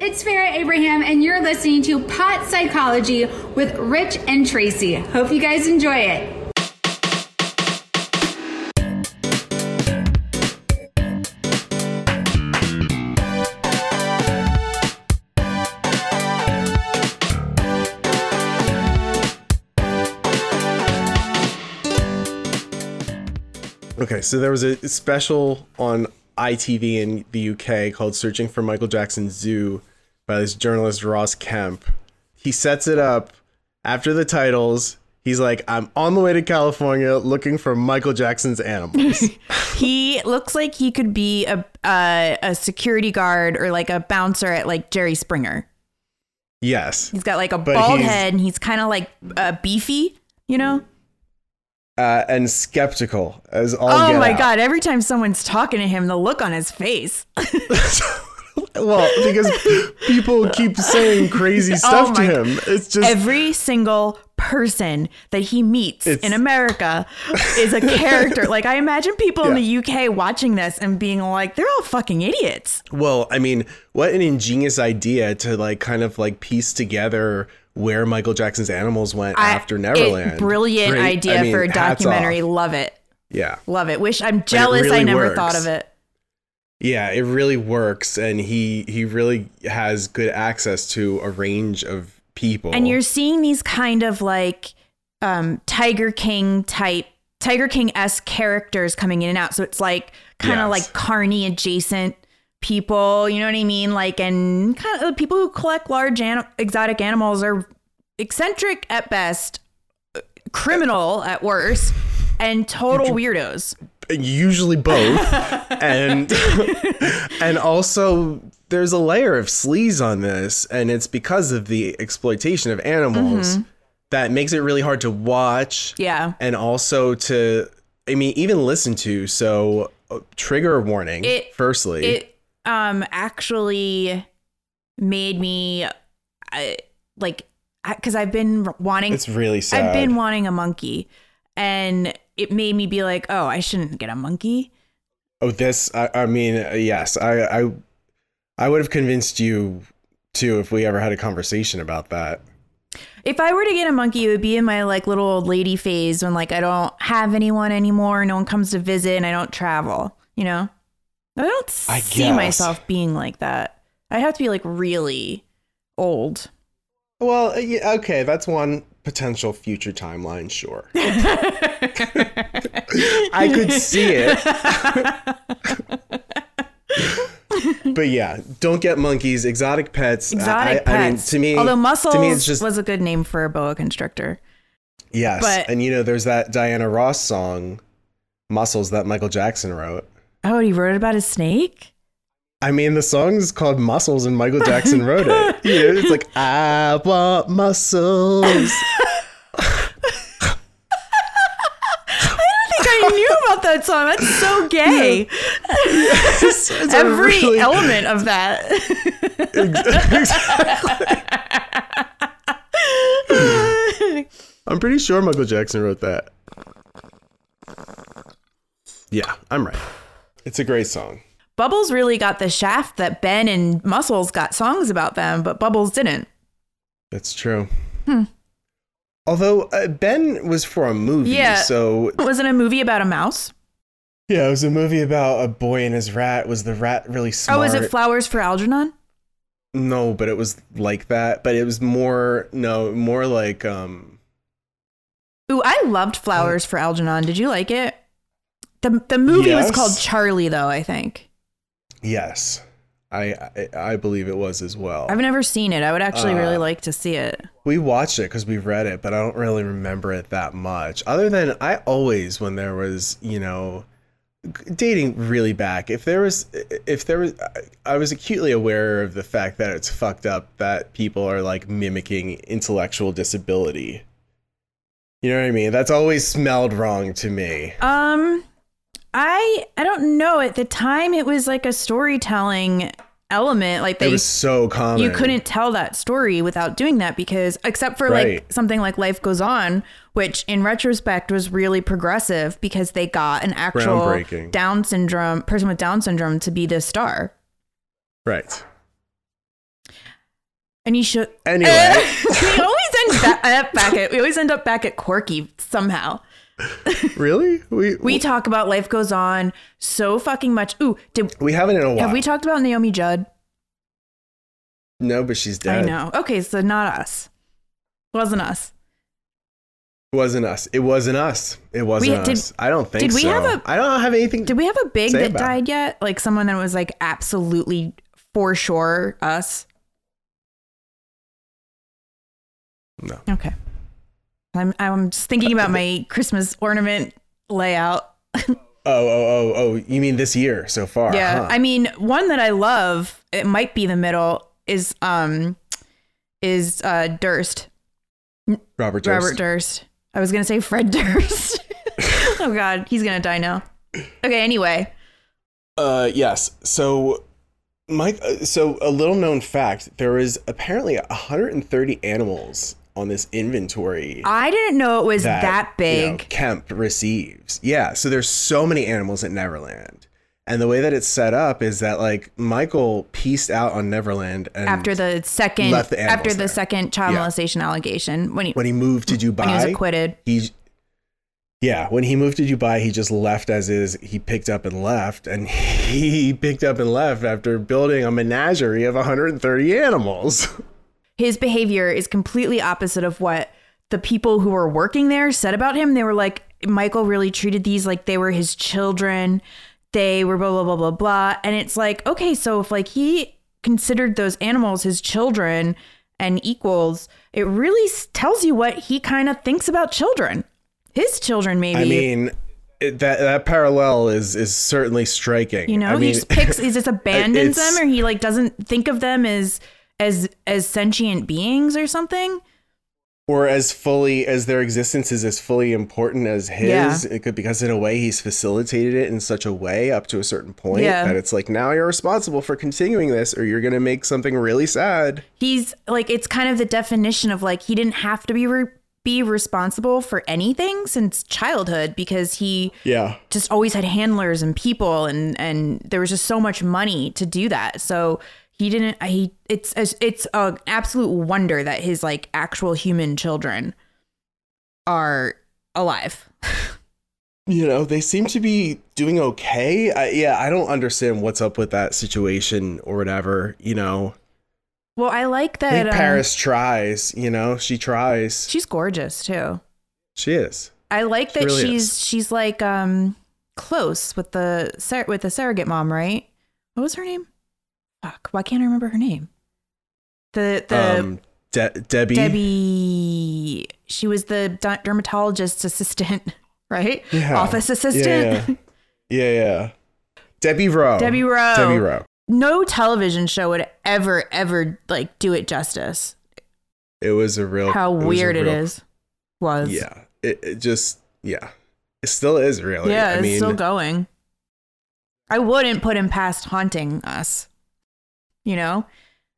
It's Farrah Abraham, and you're listening to Pot Psychology with Rich and Tracy. Hope you guys enjoy it. Okay, so there was a special on ITV in the UK called Searching for Michael Jackson's Zoo by this journalist Ross Kemp. He sets it up after the titles. He's like, I'm on the way to California looking for Michael Jackson's animals. He looks like he could be a a, a security guard or like a bouncer at like Jerry Springer. yes. He's got like a bald head and he's kind of like uh, beefy, you know? Uh, and skeptical as all oh my out. god! Every time someone's talking to him, the look on his face. Well, because people keep saying crazy stuff to Oh my- him. It's just Every single person that he meets in America is a character. like I imagine people in the UK watching this and being like, "They're all fucking idiots." Well, I mean, what an ingenious idea to like kind of like piece together where Michael Jackson's animals went I- after it- Neverland. brilliant Great- idea I mean, for a documentary. off. Love it. Yeah. Love it. Wish I'm jealous I never works. thought of it. Yeah, it really works and he he really has good access to a range of people. And you're seeing these kind of like um, Tiger King type, Tiger King esque characters coming in and out. So it's like kind of Yes. like Carney adjacent people. You know what I mean? Like, and kind of the people who collect large an- exotic animals are eccentric at best, criminal at worst, and total weirdos. usually both and and also there's a layer of sleaze on this and it's because of the exploitation of animals that makes it really hard to watch Mm-hmm. Yeah. and also to i mean even listen to so uh, trigger warning It- firstly it um actually made me I, like because I've been wanting it's really sad I've been wanting a monkey and it made me be like, oh, I shouldn't get a monkey. oh this i, I mean yes I, I i would have convinced you too if we ever had a conversation about that If I were to get a monkey, it would be in my like little old lady phase when like I don't have anyone anymore, no one comes to visit, and I don't travel. You know, I don't I see guess. myself being like that. I'd have to be like really old. Well, uh, yeah, okay, that's one potential future timeline, sure. I could see it. but yeah, don't get monkeys, exotic pets. I- Exotic I, I mean, pets. to me, although muscles to me, it's just was a good name for a boa constrictor. yes. but- and you know, there's that Diana Ross song, "Muscles" that Michael Jackson wrote. Oh, he wrote about a snake. I mean, the song's called "Muscles" and Michael Jackson wrote it. You know, it's like I want muscles. I didn't think I knew about that song. That's so gay. It's Every really- element of that. I'm pretty sure Michael Jackson wrote that. Yeah, I'm right. It's a great song. Bubbles really got the shaft that Ben and Muscles got songs about them, but Bubbles didn't. That's true. Hmm. Although uh, Ben was for a movie, Yeah. so Was it a movie about a mouse? yeah, it was a movie about a boy and his rat. Was the rat really smart? Oh, is it Flowers for Algernon? no, but it was like that. But it was more no, more like um. Ooh, I loved Flowers for Algernon. Did you like it? The the movie was called Charlie, though. I think Yes, I I, I believe it was as well. I've never seen it. I would actually really Uh, like to see it. We watched it because we read it, but I don't really remember it that much. Other than I always, when there was, you know, dating really back, if there was, if there was, I was acutely aware of the fact that it's fucked up that people are like mimicking intellectual disability. You know what I mean? That's always smelled wrong to me. Um, I I don't know. At the time, it was like a storytelling element. Like It they was so common. you couldn't tell that story without doing that because except for Right. like something like life goes on which in retrospect was really progressive because they got an actual down syndrome person with down syndrome to be the star Right. And you should. Anyway. we always end ba- uh, back at we always end up back at Corky somehow. really? We We talk about life goes on so fucking much. Ooh, did we haven't in a while. have we talked about Naomi Judd? no, but she's dead. I know. Okay, so not us. Wasn't us. It wasn't us. It wasn't us. It wasn't We- did- us. I don't think did we so. have a- I don't have anything. Did we have a big that about it. died yet? Like someone that was like absolutely for sure us. No. Okay. I'm I'm just thinking about my Christmas ornament layout. Oh, oh, oh, oh. You mean this year so far? Yeah. huh? I mean, one that I love, it might be the middle, is um is uh Durst. Robert Durst. Robert Durst. I was gonna say Fred Durst. oh god, he's gonna die now. Okay, anyway. Uh, yes. So, Mike. uh, So, a little known fact: there is apparently 130 animals on this inventory I didn't know it was that, you big. know, Kemp receives. Yeah. So there's so many animals at Neverland, and the way that it's set up is that like Michael pieced out on Neverland and after the second left the after the there. second child Yeah. molestation allegation when he when he moved to Dubai, when he was acquitted. he yeah when he moved to dubai he just left as is he picked up and left and he picked up and left after building a menagerie of 130 animals His behavior is completely opposite of what the people who were working there said about him. They were like, Michael really treated these like they were his children. They were blah blah blah blah blah. And it's like, okay, so if like he considered those animals his children and equals, it really tells you what he kind of thinks about children. His children, maybe. i mean it, that that parallel is is certainly striking You know, I he mean, just picks. He just abandons them, or he like doesn't think of them as as as sentient beings or something. or as fully as their existence is as fully important as his Yeah. it could because in a way he's facilitated it in such a way up to a certain point Yeah. that it's like now you're responsible for continuing this or you're gonna make something really sad He's like it's kind of the definition of like he didn't have to be re- be responsible for anything since childhood because he yeah just always had handlers and people and and there was just so much money to do that. So he didn't he it's it's an absolute wonder that his like actual human children are alive. you know they seem to be doing okay I, yeah i don't understand what's up with that situation or whatever you know Well, I like i that think um, paris tries you know she tries She's gorgeous too. she is I like that really she's is. she's like um close with the with the surrogate mom, right? What was her name? Fuck, why can't I remember her name? The the um De- debbie Debbie. She was the dermatologist's assistant, right? Yeah. Office assistant. yeah yeah, yeah. debbie rowe Debbie Rowe. debbie rowe No television show would ever ever like do it justice. it was a real How it weird it real- is. Was yeah it, it just yeah it still is really Yeah, i it's mean still going. I wouldn't put him past haunting us. You know,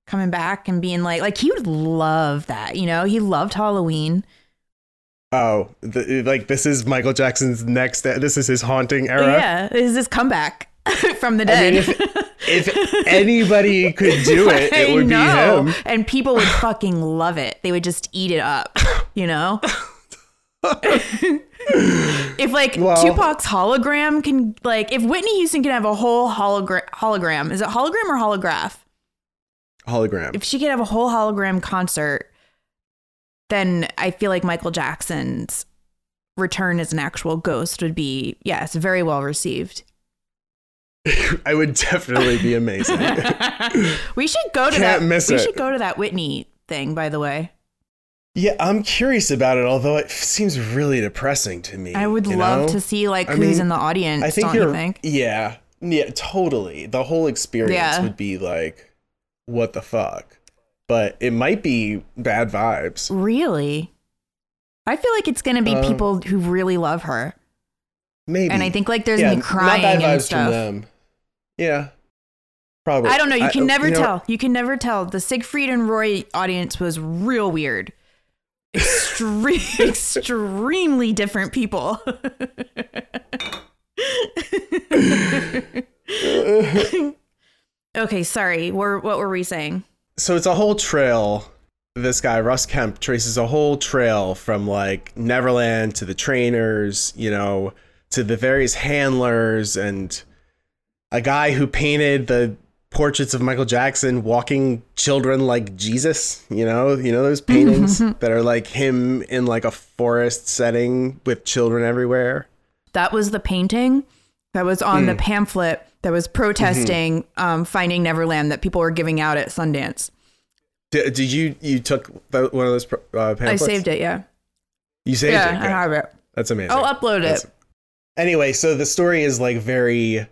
coming back and being like, like he would love that. You know, he loved Halloween. oh the, like this is michael jackson's next this is his haunting era Yeah, this is his comeback from the dead. I mean, if, if anybody could do it, it would be him. And people would fucking love it. They would just eat it up, you know? if like Well- Tupac's hologram can like if Whitney Houston can have a whole hologram hologram, is it hologram or holograph? Hologram. If she could have a whole hologram concert, then I feel like Michael Jackson's return as an actual ghost would be yes, very well received. I would definitely be amazing. we should go to Can't that. miss we it. should go to that Whitney thing, by the way. yeah, I'm curious about it, although it seems really depressing to me. I would love know? to see like I who's mean, in the audience. I think don't you're. you think? Yeah, yeah, totally. The whole experience Yeah. would be like, what the fuck? But it might be bad vibes. Really? I feel like it's gonna be Um, people who really love her, Maybe. and I think like there's yeah, gonna be crying not bad vibes and stuff. Yeah, probably. I don't know. You can I- never you know, tell. You can never tell. The Siegfried and Roy audience was real weird. Extreme, extremely different people. okay, sorry. We're, what were we saying? so it's a whole trail. This guy Ross Kemp traces a whole trail from like Neverland to the trainers, you know, to the various handlers and a guy who painted the portraits of Michael Jackson walking children like Jesus, you know, you know those paintings that are like him in like a forest setting with children everywhere. That was the painting that was on the hmm. pamphlet that was protesting um, Finding Neverland that people were giving out at Sundance. Did, did you you took the, one of those uh, pamphlets? I saved it, yeah. You saved yeah, it. Yeah, I have it. That's amazing. I'll upload That's- it. Anyway, so the story is like very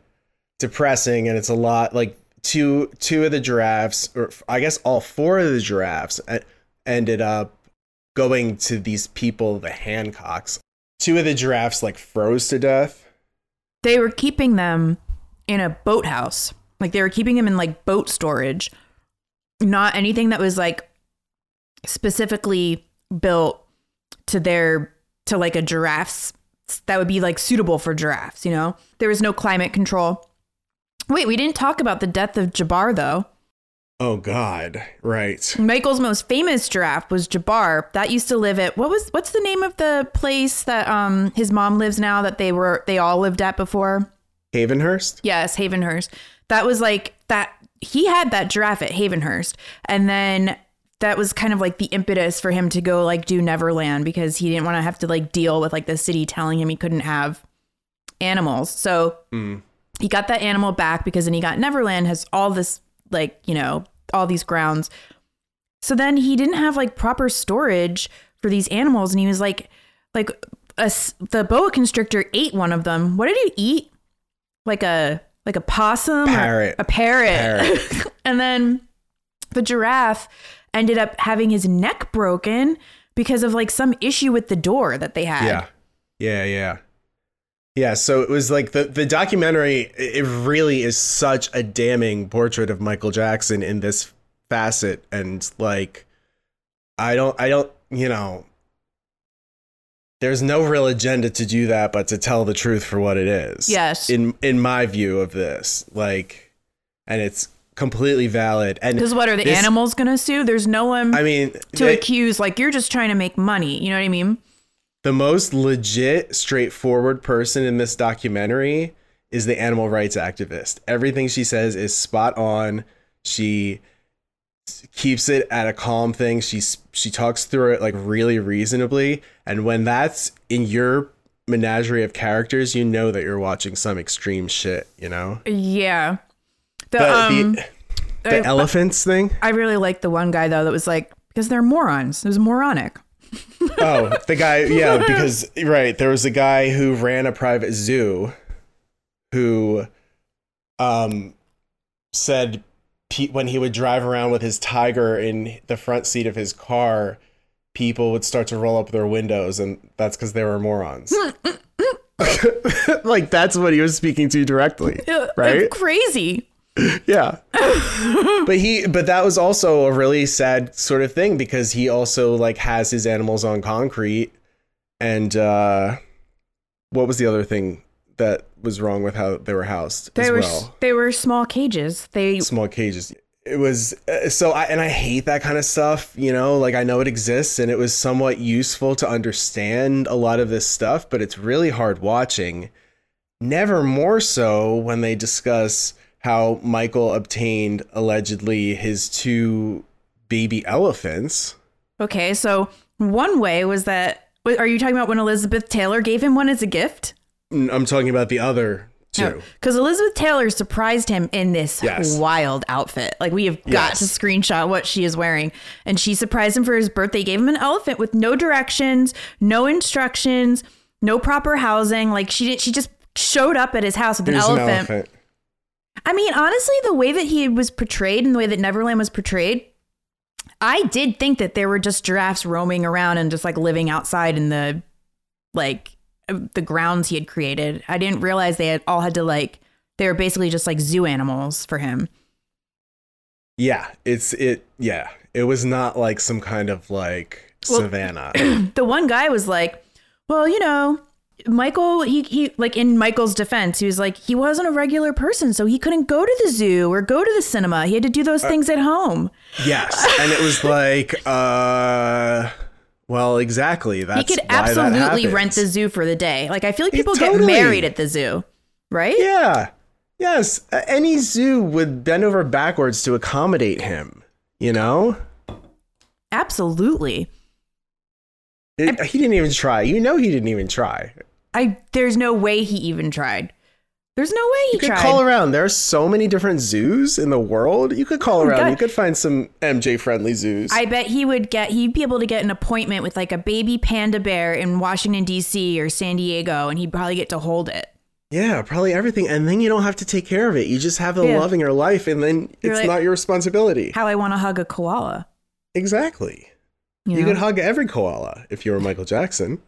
depressing, and it's a lot like two two of the giraffes, or I guess all four of the giraffes, ended up going to these people, the Hancocks. Two of the giraffes like froze to death. They were keeping them in a boathouse. Like they were keeping them in like boat storage. Not anything that was like specifically built to their to like a giraffe's that would be like suitable for giraffes, you know? There was no climate control. Wait, we didn't talk about the death of Jabbar though. Oh God! Right. Michael's most famous giraffe was Jabbar. That used to live at what was what's the name of the place that um his mom lives now that they were they all lived at before? Havenhurst. Yes, Havenhurst. That was like that he had that giraffe at Havenhurst. And then that was kind of like the impetus for him to go like do Neverland because he didn't want to have to like deal with like the city telling him he couldn't have animals. So mm. he got that animal back because then he got Neverland has all this like, you know, all these grounds. So then he didn't have like proper storage for these animals and he was like like a, the boa constrictor ate one of them. What did he eat? Like a like a possum or Parrot. a parrot. Parrot. and then the giraffe ended up having his neck broken because of like some issue with the door that they had. Yeah. Yeah, yeah. Yeah, so it was like the the documentary it really is such a damning portrait of Michael Jackson in this facet and like I don't I don't, you know, there's no real agenda to do that but to tell the truth for what it is. Yes. In in my view of this, like and it's completely valid and Because what are the this- animals gonna sue? There's no one I mean, to they- accuse. Like you're just trying to make money. You know what I mean? the most legit, straightforward person in this documentary is the animal rights activist. Everything she says is spot on. She keeps it at a calm thing. She's she talks through it like really reasonably. And when that's in your menagerie of characters, you know that you're watching some extreme shit. You know Yeah. The, the um, the, the uh, elephants thing. I really liked the one guy though that was like because they're morons. It was moronic. Oh, the guy, yeah, because right, there was a guy who ran a private zoo who um said pe- when he would drive around with his tiger in the front seat of his car, people would start to roll up their windows and that's cuz they were morons. like that's what he was speaking to directly, right? It's crazy. yeah but he but that was also a really sad sort of thing because he also like has his animals on concrete and uh what was the other thing that was wrong with how they were housed They as were well they were small cages. They small cages it was uh, so i and i hate that kind of stuff you know like i know it exists and it was somewhat useful to understand a lot of this stuff but it's really hard watching never more so when they discuss how michael obtained allegedly his two baby elephants okay. So one way was that. Are you talking about when Elizabeth Taylor gave him one as a gift? I'm talking about the other two Because Elizabeth Taylor surprised him in this Yes. wild outfit. Like we have got Yes. to screenshot what she is wearing, and she surprised him for his birthday. Gave him an elephant with no directions, no instructions, no proper housing. Like she did, she just showed up at his house with an elephant. an elephant I mean, honestly, the way that he was portrayed and the way that Neverland was portrayed, I did think that there were just giraffes roaming around and just like living outside in the like the grounds he had created. I didn't realize they had all had to like they were basically just like zoo animals for him. yeah it's it yeah it was not like some kind of like Well- savannah The one guy was like, "Well, you know, Michael, he he like in Michael's defense, he was like he wasn't a regular person, so he couldn't go to the zoo or go to the cinema. He had to do Uh, those things at home. Yes, and it was like, uh, well, exactly. That's He could absolutely rent the zoo for the day. Like I feel like people get totally. married at the zoo, right? Yeah. Yes. Any zoo would bend over backwards to accommodate him. You know, Absolutely. It- he didn't even try. You know, he didn't even try. I there's no way he even tried. There's no way he You could tried. call around. There are so many different zoos in the world. You could call Oh, around. God. You could find some MJ friendly zoos. I bet he would get he'd be able to get an appointment with like a baby panda bear in Washington D.C. or San Diego, and he'd probably get to hold it. yeah, probably everything. And then you don't have to take care of it. You just have the Yeah. love in your life, and then You're it's like- not your responsibility. How I want to hug a koala. exactly. You, You, know? could hug every koala if you were Michael Jackson.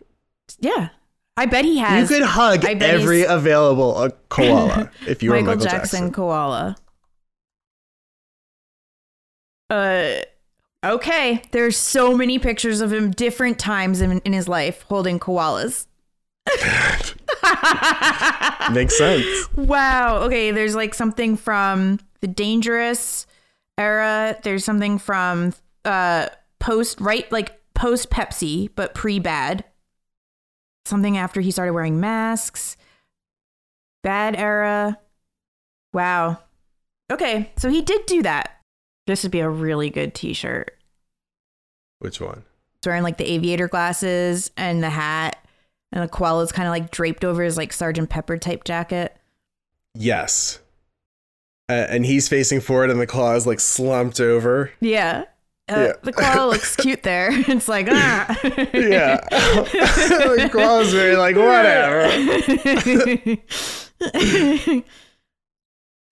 yeah, I bet he has. you could hug every he's- available uh, koala if you were Michael, Michael Jackson, Jackson. koala. Uh, okay. There's so many pictures of him different times in, in his life holding koalas. Makes sense. Wow. Okay. There's like something from the dangerous era. There's something from uh post right like post Pepsi, but pre bad. Something after he started wearing masks. Bad era. Wow. Okay. So he did do that. This would be a really good t-shirt. Which one? He's wearing like the aviator glasses and the hat. And the koala's kind of like draped over his like Sergeant Pepper type jacket. Yes. Uh, and he's facing forward, and the claw is like slumped over. Yeah. Uh, Yeah. The koala looks cute there. It's like, ah. Yeah. the claw's very like, whatever.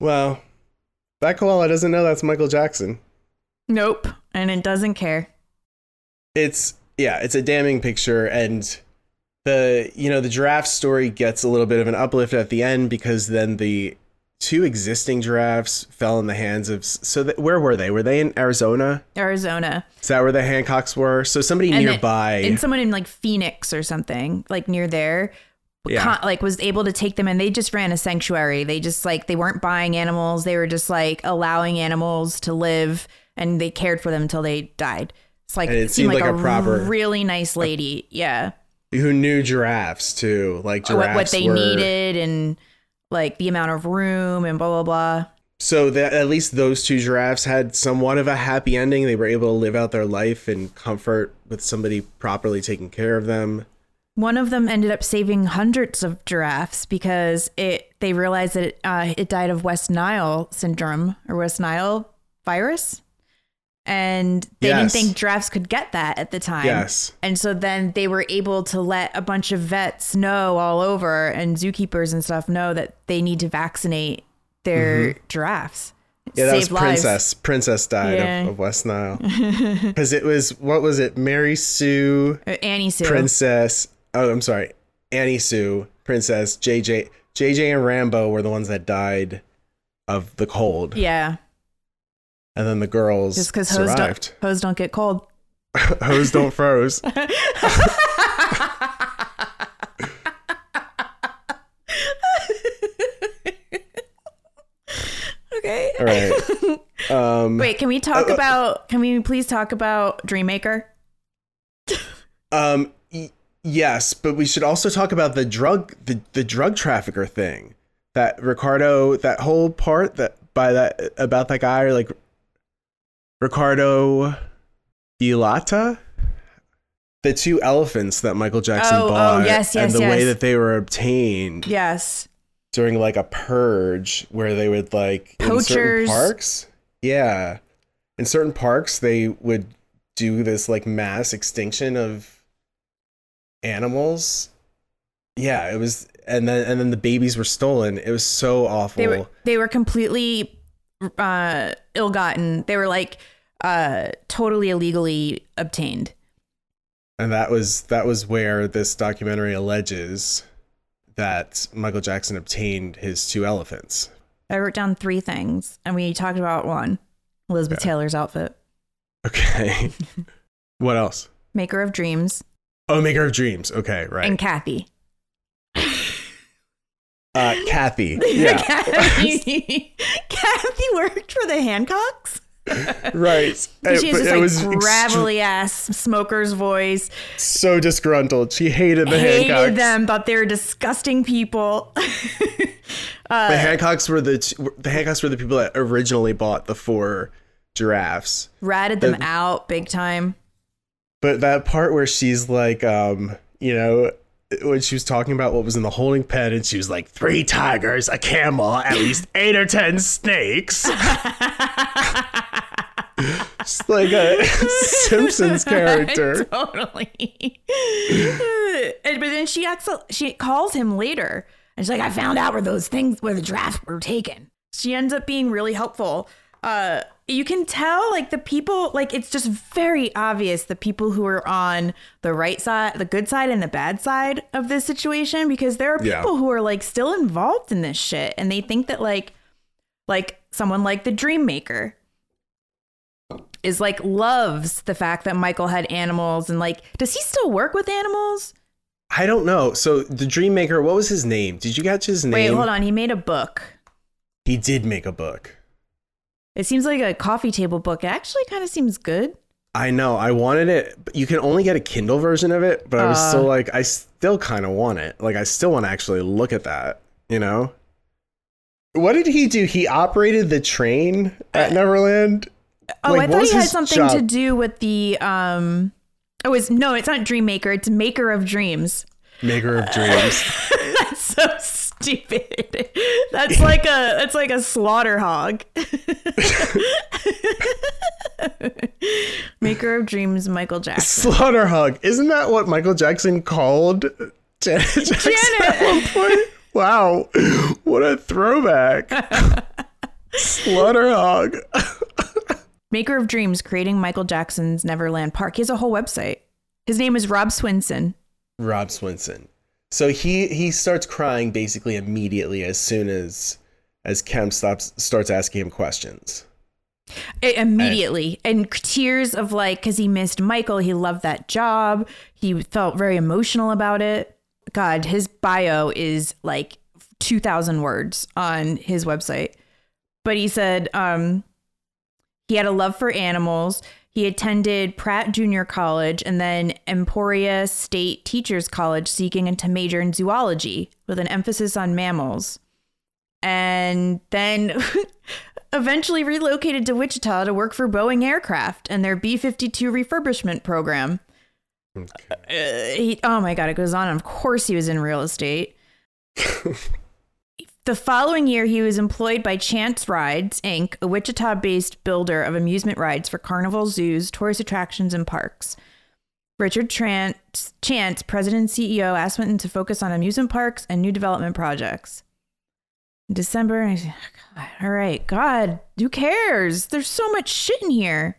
Well, that koala doesn't know that's Michael Jackson. nope. And it doesn't care. It's yeah, it's a damning picture, and the you know the giraffe story gets a little bit of an uplift at the end because then the two existing giraffes fell in the hands of so that, where were they? Were they in Arizona? Arizona. Is that where the Hancocks were? So somebody And nearby. And someone in like Phoenix or something, like near there, Yeah. con- like was able to take them and they just ran a sanctuary. They just like, they weren't buying animals. They were just like allowing animals to live and they cared for them until they died. It's like, And it seemed seemed like, like a, a proper- really nice lady. Yeah. who knew giraffes too, like What, giraffes what they were, needed and like the amount of room and blah, blah, blah. So that at least those two giraffes had somewhat of a happy ending. They were able to live out their life in comfort with somebody properly taking care of them. One of them ended up saving hundreds of giraffes because it they realized that it, uh, it died of West Nile syndrome or West Nile virus, and they Yes. didn't think giraffes could get that at the time. Yes. and so then they were able to let a bunch of vets know all over and zookeepers and stuff know that they need to vaccinate their giraffes. Mm-hmm. Yeah, that was lives. Princess. Princess died Yeah. of, of West Nile because it was what was it? Mary Sue, Uh, Annie Sue. Princess. Oh, I'm sorry, Annie Sue, Princess JJ. JJ and Rambo were the ones that died of the cold, Yeah, and then the girls just because hose don't, hose don't get cold. Hose don't froze. Okay. All right. Um, Wait, can we talk about? Can we please talk about Dreammaker? Um. y- yes, but we should also talk about the drug the, the drug trafficker thing. That Ricardo, that whole part that by that about that guy, like Ricardo Ilata, the two elephants that Michael Jackson Oh, oh, bought, yes, yes, and the way that they were obtained Yes. during like a purge, where they would like in certain Poachers. parks, yeah, in certain parks they would do this like mass extinction of animals. Yeah, it was, and then and then the babies were stolen. It was so awful. They were they were completely uh ill-gotten. They were like uh totally illegally obtained. and that was that was where this documentary alleges that Michael Jackson obtained his two elephants. I wrote down three things and we talked about one. Elizabeth Taylor's outfit. Okay. what else? Maker of Dreams Oh, Maker of Dreams. Okay, right. and Kathy. Uh, Kathy. Yeah. Kathy, Kathy worked for the Hancocks. Right. She has But this it like extre- gravelly ass smoker's voice. so disgruntled. She hated the Hated Hancocks. them, thought they were disgusting people. The Hancocks were the the Hancocks were the people that originally bought the four giraffes. Ratted them out big time. But that part where she's like, um, you know, when she was talking about what was in the holding pen, and she was like, three tigers, a camel, at least eight or ten snakes. It's like a Simpsons character. totally. And- but then she acts, she calls him later and she's like, I found out where those things where the drafts were taken. She ends up being really helpful. Uh you can tell like the people like it's just very obvious the people who are on the right side, the good side and the bad side of this situation because there are Yeah. people who are like still involved in this shit and they think that like like someone like the dream maker is like loves the fact that Michael had animals and like does he still work with animals? I don't know. So the Dream Maker, what was his name? Did you catch his name? Wait, hold on. He made a book. He did make a book. It seems like a coffee table book. It actually kind of seems good. I know. I wanted it, but you can only get a Kindle version of it. But I was Uh. still like, I still kind of want it. Like, I still want to actually look at that. You know. What did he do? He operated the train at Neverland. Oh, Like, I thought he had something to do with the um Oh, it's no, it's not Dream Maker, it's Maker of Dreams. Maker of dreams. That's so stupid. That's like a that's like a slaughter hog. Maker of Dreams, Michael Jackson. Slaughter hog. Isn't that what Michael Jackson called Janet Jackson at one point? Wow. What a throwback. Slaughter hog. Maker of Dreams, creating Michael Jackson's Neverland Park. He has a whole website. His name is Rob Swinson. Rob Swinson. So he he starts crying basically immediately as soon as as Kemp stops starts asking him questions. Immediately. And tears of like because he missed michael he loved that job he felt very emotional about it. God his bio is like 2000 words on his website. But he said um he had a love for animals he attended pratt junior college and then emporia state teachers college seeking to major in zoology with an emphasis on mammals and then eventually relocated to Wichita to work for Boeing Aircraft and their B 52 refurbishment program. Uh, he, oh my God, it goes on. Of course, he was in real estate. the following year, he was employed by Chance Rides, Inc., a Wichita based builder of amusement rides for carnival zoos, tourist attractions, and parks. Richard Trant, Chance, president and CEO, asked Swinson to focus on amusement parks and new development projects. In December, I said, oh, God, all right, God, who cares? There's so much shit in here.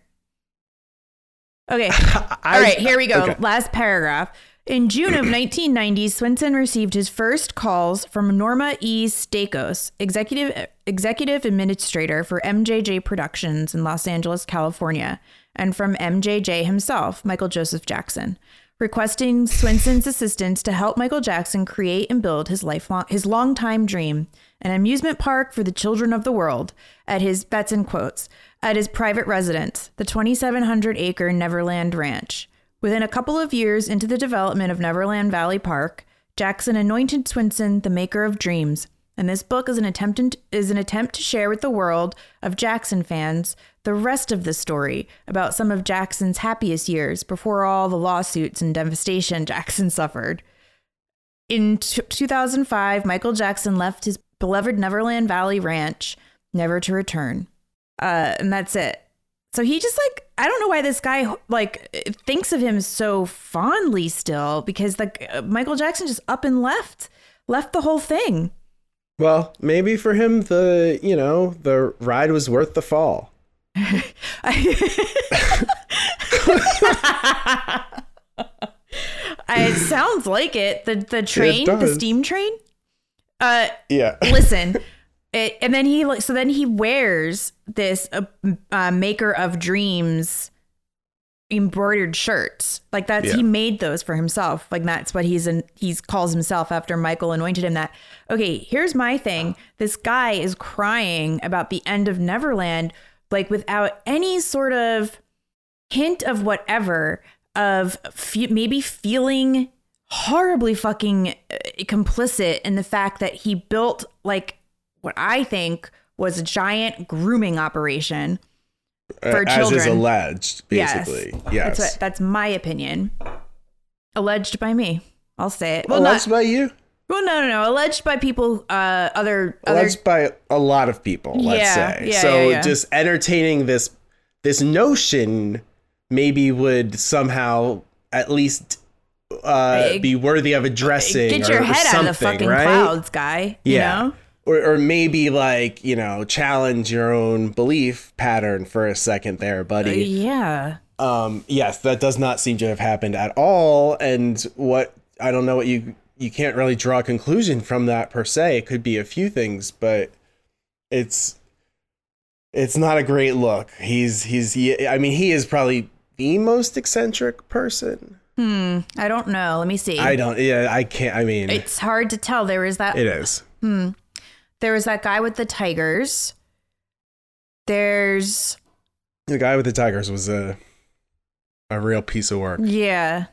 Okay, all right, here we go. okay. Last paragraph. In June of 1990, Swinson received his first calls from Norma E. Staikos, executive executive administrator for MJJ Productions in Los Angeles, California, and from MJJ himself, Michael Joseph Jackson, requesting Swinson's assistance to help Michael Jackson create and build his lifelong his longtime dream, an amusement park for the children of the world, at his that's in quotes, at his private residence, the 2700 acre Neverland Ranch. Within a couple of years into the development of Neverland Valley Park, Jackson anointed Swinson the maker of dreams, and this book is an attempt is an attempt to share with the world of Jackson fans the rest of the story about some of Jackson's happiest years before all the lawsuits and devastation Jackson suffered. In t- 2005, Michael Jackson left his beloved Neverland Valley Ranch, never to return. Uh, and that's it. So he just like I don't know why this guy like thinks of him so fondly still because like uh, Michael Jackson just up and left, left the whole thing. Well, maybe for him the you know the ride was worth the fall. it sounds like it. The the train, the steam train. Uh, Yeah. listen. It, and then he like so then he wears this uh, uh, maker of dreams embroidered shirts. Like that's Yeah. he made those for himself. Like that's what he's in he's calls himself after Michael anointed him that. Okay, here's my thing. This guy is crying about the end of Neverland like without any sort of hint of whatever of fe- maybe feeling horribly fucking uh, complicit in the fact that he built like what I think was a giant grooming operation for Uh, as children. is alleged, basically. Yes. Yes. That's, what, that's my opinion. Alleged by me. I'll say it. Well, alleged not, by you? well, no, no, no. Alleged by people, uh, other, other. Alleged by a lot of people, let's Yeah, say. yeah, so yeah, yeah. just entertaining this this notion maybe would somehow at least uh, be worthy of addressing. Get your or- or head out of the fucking right? clouds, guy. You Yeah. know? Or, or maybe like, you know, challenge your own belief pattern for a second there, buddy. Yeah. Um, yes, that does not seem to have happened at all. And what I don't know what you you can't really draw a conclusion from that per se. It could be a few things, but it's it's not a great look. He's he's he, I mean he is probably the most eccentric person. Hmm. I don't know. Let me see. I don't yeah, I can't I mean it's hard to tell. There is that it is. There was that guy with the tigers. There's The guy with the tigers was a a real piece of work. yeah.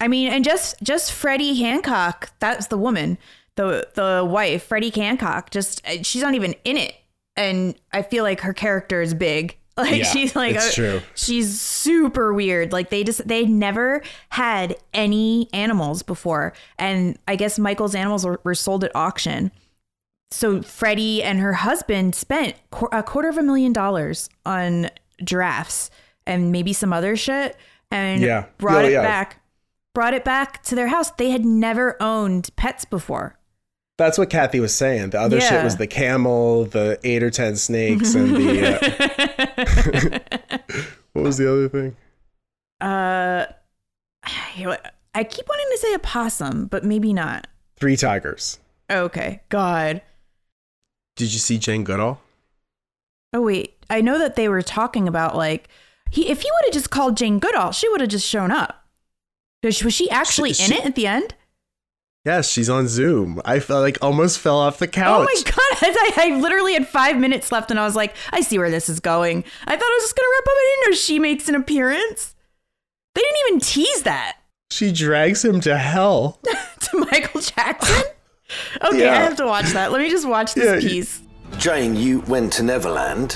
I mean, and just just Freddie Hancock, that's the woman, the the wife, Freddie Hancock, just uh, she's not even in it. And I feel like her character is big. Like Yeah, she's like it's a- true. She's super weird. Like they just they never had any animals before. And I guess Michael's animals were, were sold at auction. So Freddie and her husband spent a quarter of a million dollars on giraffes and maybe some other shit and Yeah. brought Oh, it yeah. back brought it back to their house they had never owned pets before That's what Kathy was saying. The other shit was the camel, the eight or ten snakes, and the. Uh, what was the other thing? uh i keep wanting to say a possum but maybe not Three tigers. okay god Did you see Jane Goodall? oh wait i know that they were talking about like he if he would have just called jane goodall she would have just shown up. was she actually She- in she- it at the end Yes, she's on Zoom. I felt like almost fell off the couch. Oh my god! I, I literally had five minutes left, and I was like, I see where this is going. I thought I was just gonna wrap up. I didn't know she makes an appearance. They didn't even tease that She drags him to hell. to Michael Jackson. Okay, I have to watch that. Let me just watch this Yeah, piece. Jane, you went to Neverland.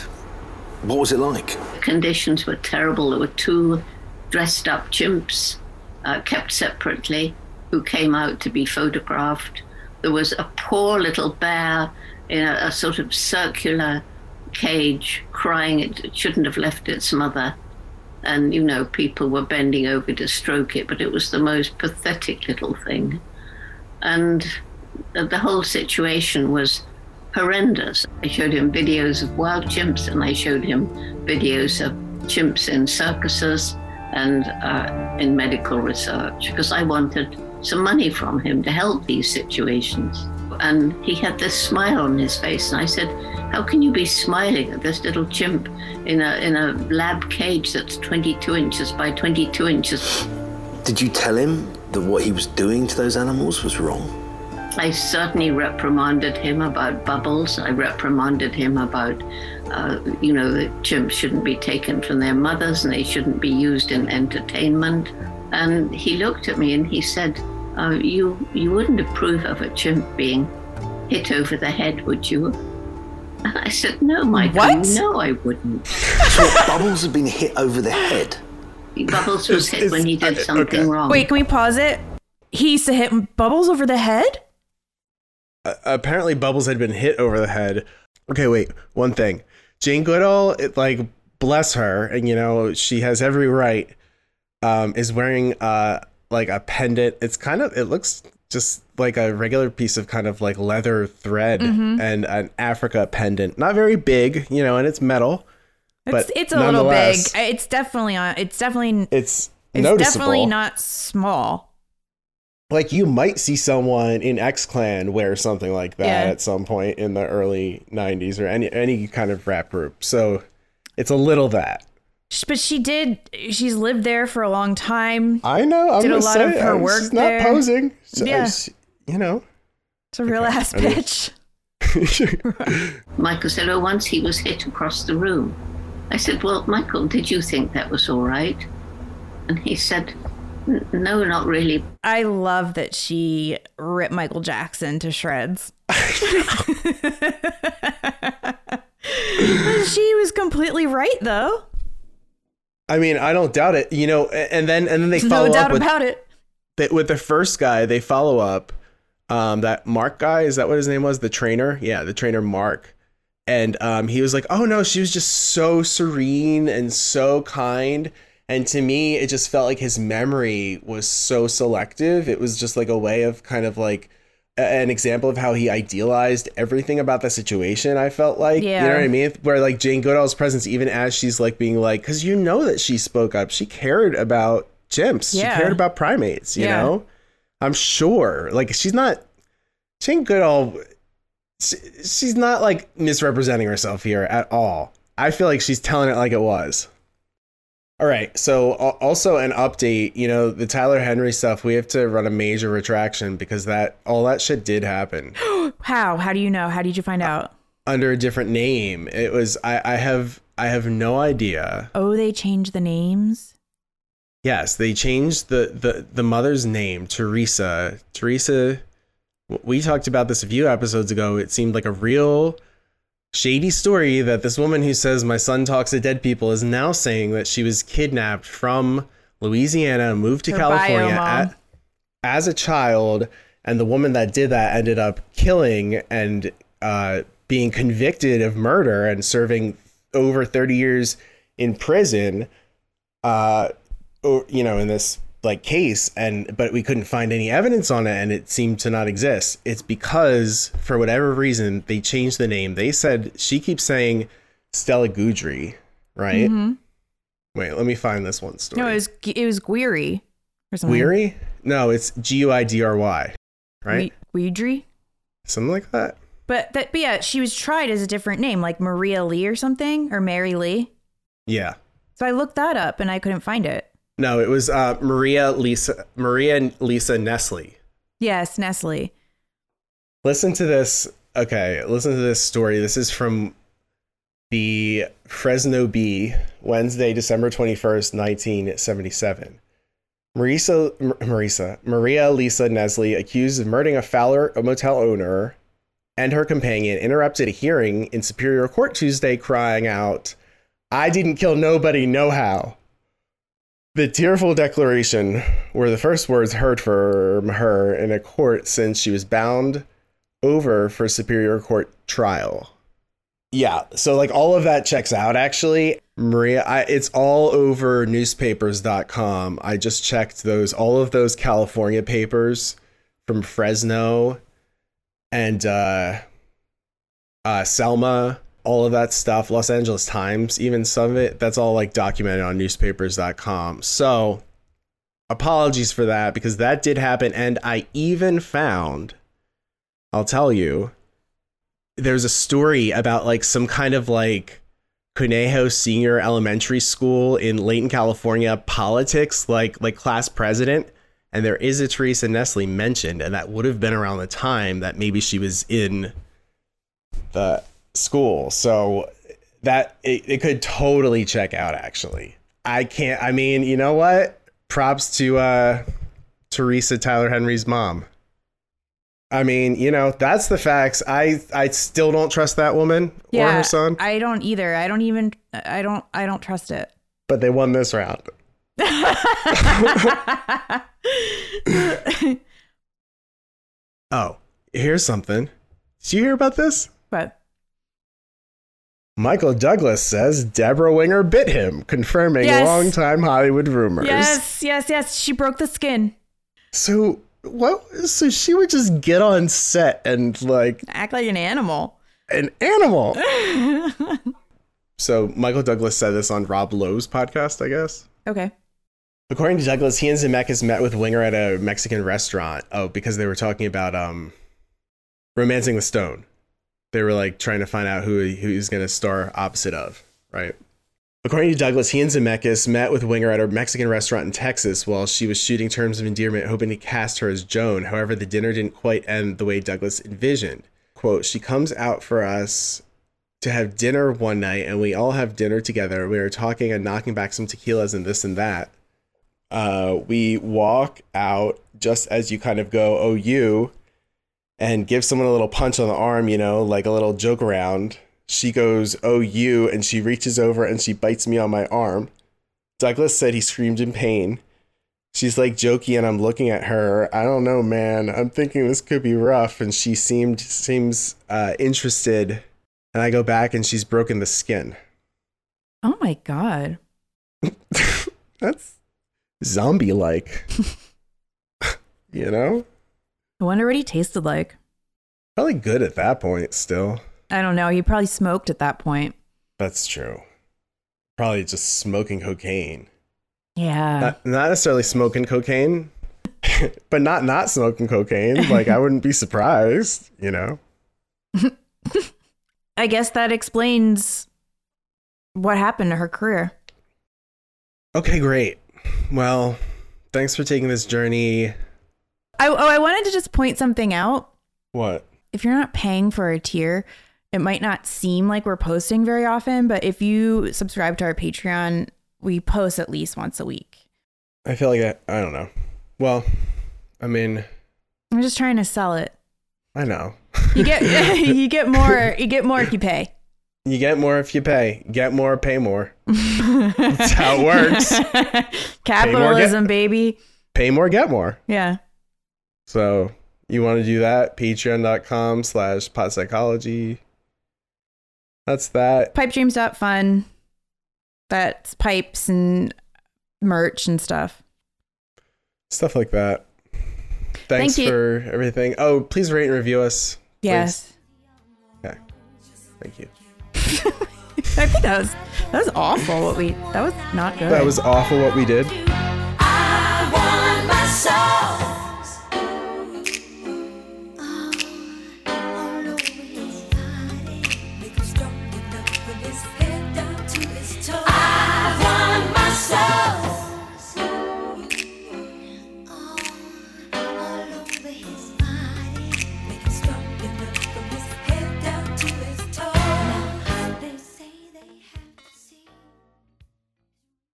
What was it like? The conditions were terrible. There were two dressed up chimps uh, kept separately who came out to be photographed. There was a poor little bear in a, a sort of circular cage crying. It, it shouldn't have left its mother. And, you know, people were bending over to stroke it, but it was the most pathetic little thing. And the, whole situation was horrendous. I showed him videos of wild chimps and I showed him videos of chimps in circuses and uh, in medical research because I wanted some money from him to help these situations. And he had this smile on his face, and I said, "How can you be smiling at this little chimp in a in a lab cage that's 22 inches by 22 inches?" Did you tell him that what he was doing to those animals was wrong? I certainly reprimanded him about bubbles. I reprimanded him about, uh, you know, that chimps shouldn't be taken from their mothers and they shouldn't be used in entertainment. And he looked at me and he said, uh, "You you wouldn't approve of a chimp being hit over the head, would you?" And I said, "No, Michael, What? no, I wouldn't." So Bubbles had been hit over the head. Bubbles was It's- hit when he did something okay. wrong. Wait, can we pause it? He used to hit bubbles over the head. Uh, apparently, Bubbles had been hit over the head. Okay, wait. One thing. Jane Goodall, it, like, bless her, and you know she has every right. Um, is wearing uh like a pendant. It's kind of. It looks just like a regular piece of kind of like leather thread Mm-hmm. and an Africa pendant. Not very big, you know, and it's metal. It's it's a little big. It's definitely on. It's definitely It's, it's noticeable. definitely not small. Like you might see someone in X Clan wear something like that Yeah. at some point in the early '90s or any any kind of rap group. So it's a little that. But she did. She's lived there for a long time. I know. I'm Did a lot say, of her uh, work She's not there. posing. So, Yeah. she- you know. It's a real ass I bitch. Michael said, Oh, once he was hit across the room. I said, Well, Michael, did you think that was all right? And he said, "N- No, not really. I love that she ripped Michael Jackson to shreds. she was completely right, though. I mean, I don't doubt it. You know, and then and then they No follow doubt up with about it. the, with the first guy. They follow up. Um, that Mark guy is that what his name was? The trainer, yeah, the trainer Mark. And um, he was like, "Oh no, she was just so serene and so kind." And to me, it just felt like his memory was so selective. It was just like a way of kind of like an example of how he idealized everything about the situation. I felt like, yeah. you know what I mean? Where like Jane Goodall's presence, even as she's like being like, because you know that she spoke up, she cared about chimps, Yeah. she cared about primates. You Yeah. know, I'm sure. Like she's not Jane Goodall. she- She's not like misrepresenting herself here at all. I feel like she's telling it like it was. All right. So uh, also an update, you know, the Tyler Henry stuff, we have to run a major retraction because that all that shit did happen How? How do you know? How did you find out? under a different name. It was I, I have I have no idea. Oh, they changed the names. Yes, they changed the the the mother's name, Teresa. Teresa we talked about this a few episodes ago. It seemed like a real shady story that this woman who says my son talks to dead people is now saying that she was kidnapped from Louisiana, moved to Her California at, as a child, and the woman that did that ended up killing and uh, being convicted of murder and serving over 30 years in prison. Uh, or, you know, in this like case and but we couldn't find any evidence on it and it seemed to not exist it's because for whatever reason they changed the name they said she keeps saying stella guidry right wait let me find this one story Mm-hmm. No, it was it was Guiri or something. weary no it's g-u-i-d-r-y right Weidry? something like that But that, but yeah, she was tried as a different name, like Maria Lee or something, or Mary Lee. yeah So I looked that up and I couldn't find it. No it was uh, maria lisa maria lisa nestle Yes, Nestle. Listen to this. Okay, listen to this story. This is from the Fresno Bee, Wednesday, December 21st, 1977. Marisa, Marisa, Maria Lisa Nestle, accused of murdering a Fowler a motel owner and her companion, interrupted a hearing in Superior Court Tuesday, crying out, I didn't kill nobody, no how. The tearful declaration were the first words heard from her in a court since she was bound over for Superior Court trial. Yeah, so like all of that checks out actually. Maria, I, it's all over newspapers.com. I just checked those, all of those California papers from Fresno and uh, uh, Selma, all of that stuff, Los Angeles Times, even some of it, that's all like documented on newspapers.com. So apologies for that because that did happen. And I even found, I'll tell you, there's a story about like some kind of like Conejo Senior Elementary School in Layton, California politics, like like class president. And there is a Teresa Nestle mentioned, and that would have been around the time that maybe she was in the school. So that it, it could totally check out actually. I can't I mean, you know what? Props to uh Teresa Tyler Henry's mom. I mean, you know, that's the facts. I I still don't trust that woman or her son, I don't either. I don't even. I don't. I don't trust it. but they won this round. Oh, here's something. Did you hear about this? Michael Douglas says Debra Winger bit him, confirming Yes. longtime Hollywood rumors. yes, yes, yes. She broke the skin. So what? So she would just get on set and like Act like an animal. an animal. so Michael Douglas said this on Rob Lowe's podcast, I guess. Okay. According to Douglas, he and Zemeckis met with Winger at a Mexican restaurant. Oh, because they were talking about um, romancing the stone. They were like trying to find out who who he's going to star opposite of, right? According to Douglas, he and Zemeckis met with Winger at a Mexican restaurant in Texas while she was shooting Terms of Endearment, hoping to cast her as Joan. However, the dinner didn't quite end the way Douglas envisioned. Quote, she comes out for us to have dinner one night and we all have dinner together. We were talking and knocking back some tequilas and this and that. Uh, we walk out just as you kind of go, oh, you, and give someone a little punch on the arm, you know, like a little joke around. She goes, oh, you, and she reaches over and she bites me on my arm. Douglas said he screamed in pain. She's like jokey, and I'm looking at her. I don't know, man. I'm thinking this could be rough, and she seemed seems uh, interested. And I go back, and she's broken the skin. Oh my god. That's zombie like. you know? I wonder what he tasted like. Probably good at that point still. I don't know. He probably smoked at that point. That's true. Probably just smoking cocaine. Yeah. Not, not necessarily smoking cocaine, but not not smoking cocaine. Like, I wouldn't be surprised, you know? I guess that explains what happened to her career. Okay, great. Well, thanks for taking this journey. I, oh, I wanted to just point something out. What? If you're not paying for a tier, it might not seem like we're posting very often, but if you subscribe to our Patreon, we post at least once a week. I feel like I, I don't know. Well, I mean, I'm just trying to sell it. I know. You get you get more you get more if you pay. You get more if you pay. Get more, pay more. That's how it works. Capitalism, baby. Pay more, get more. Yeah. So you want to do that? Patreon.com slash pot psychology. That's that. Pipedreams.fun. That's pipes and merch and stuff. Stuff like that. Thanks Thank for everything. Oh, please rate and review us. please. Yes. Okay. Thank you. I think that was that was awful what we that was not good. That was awful what we did.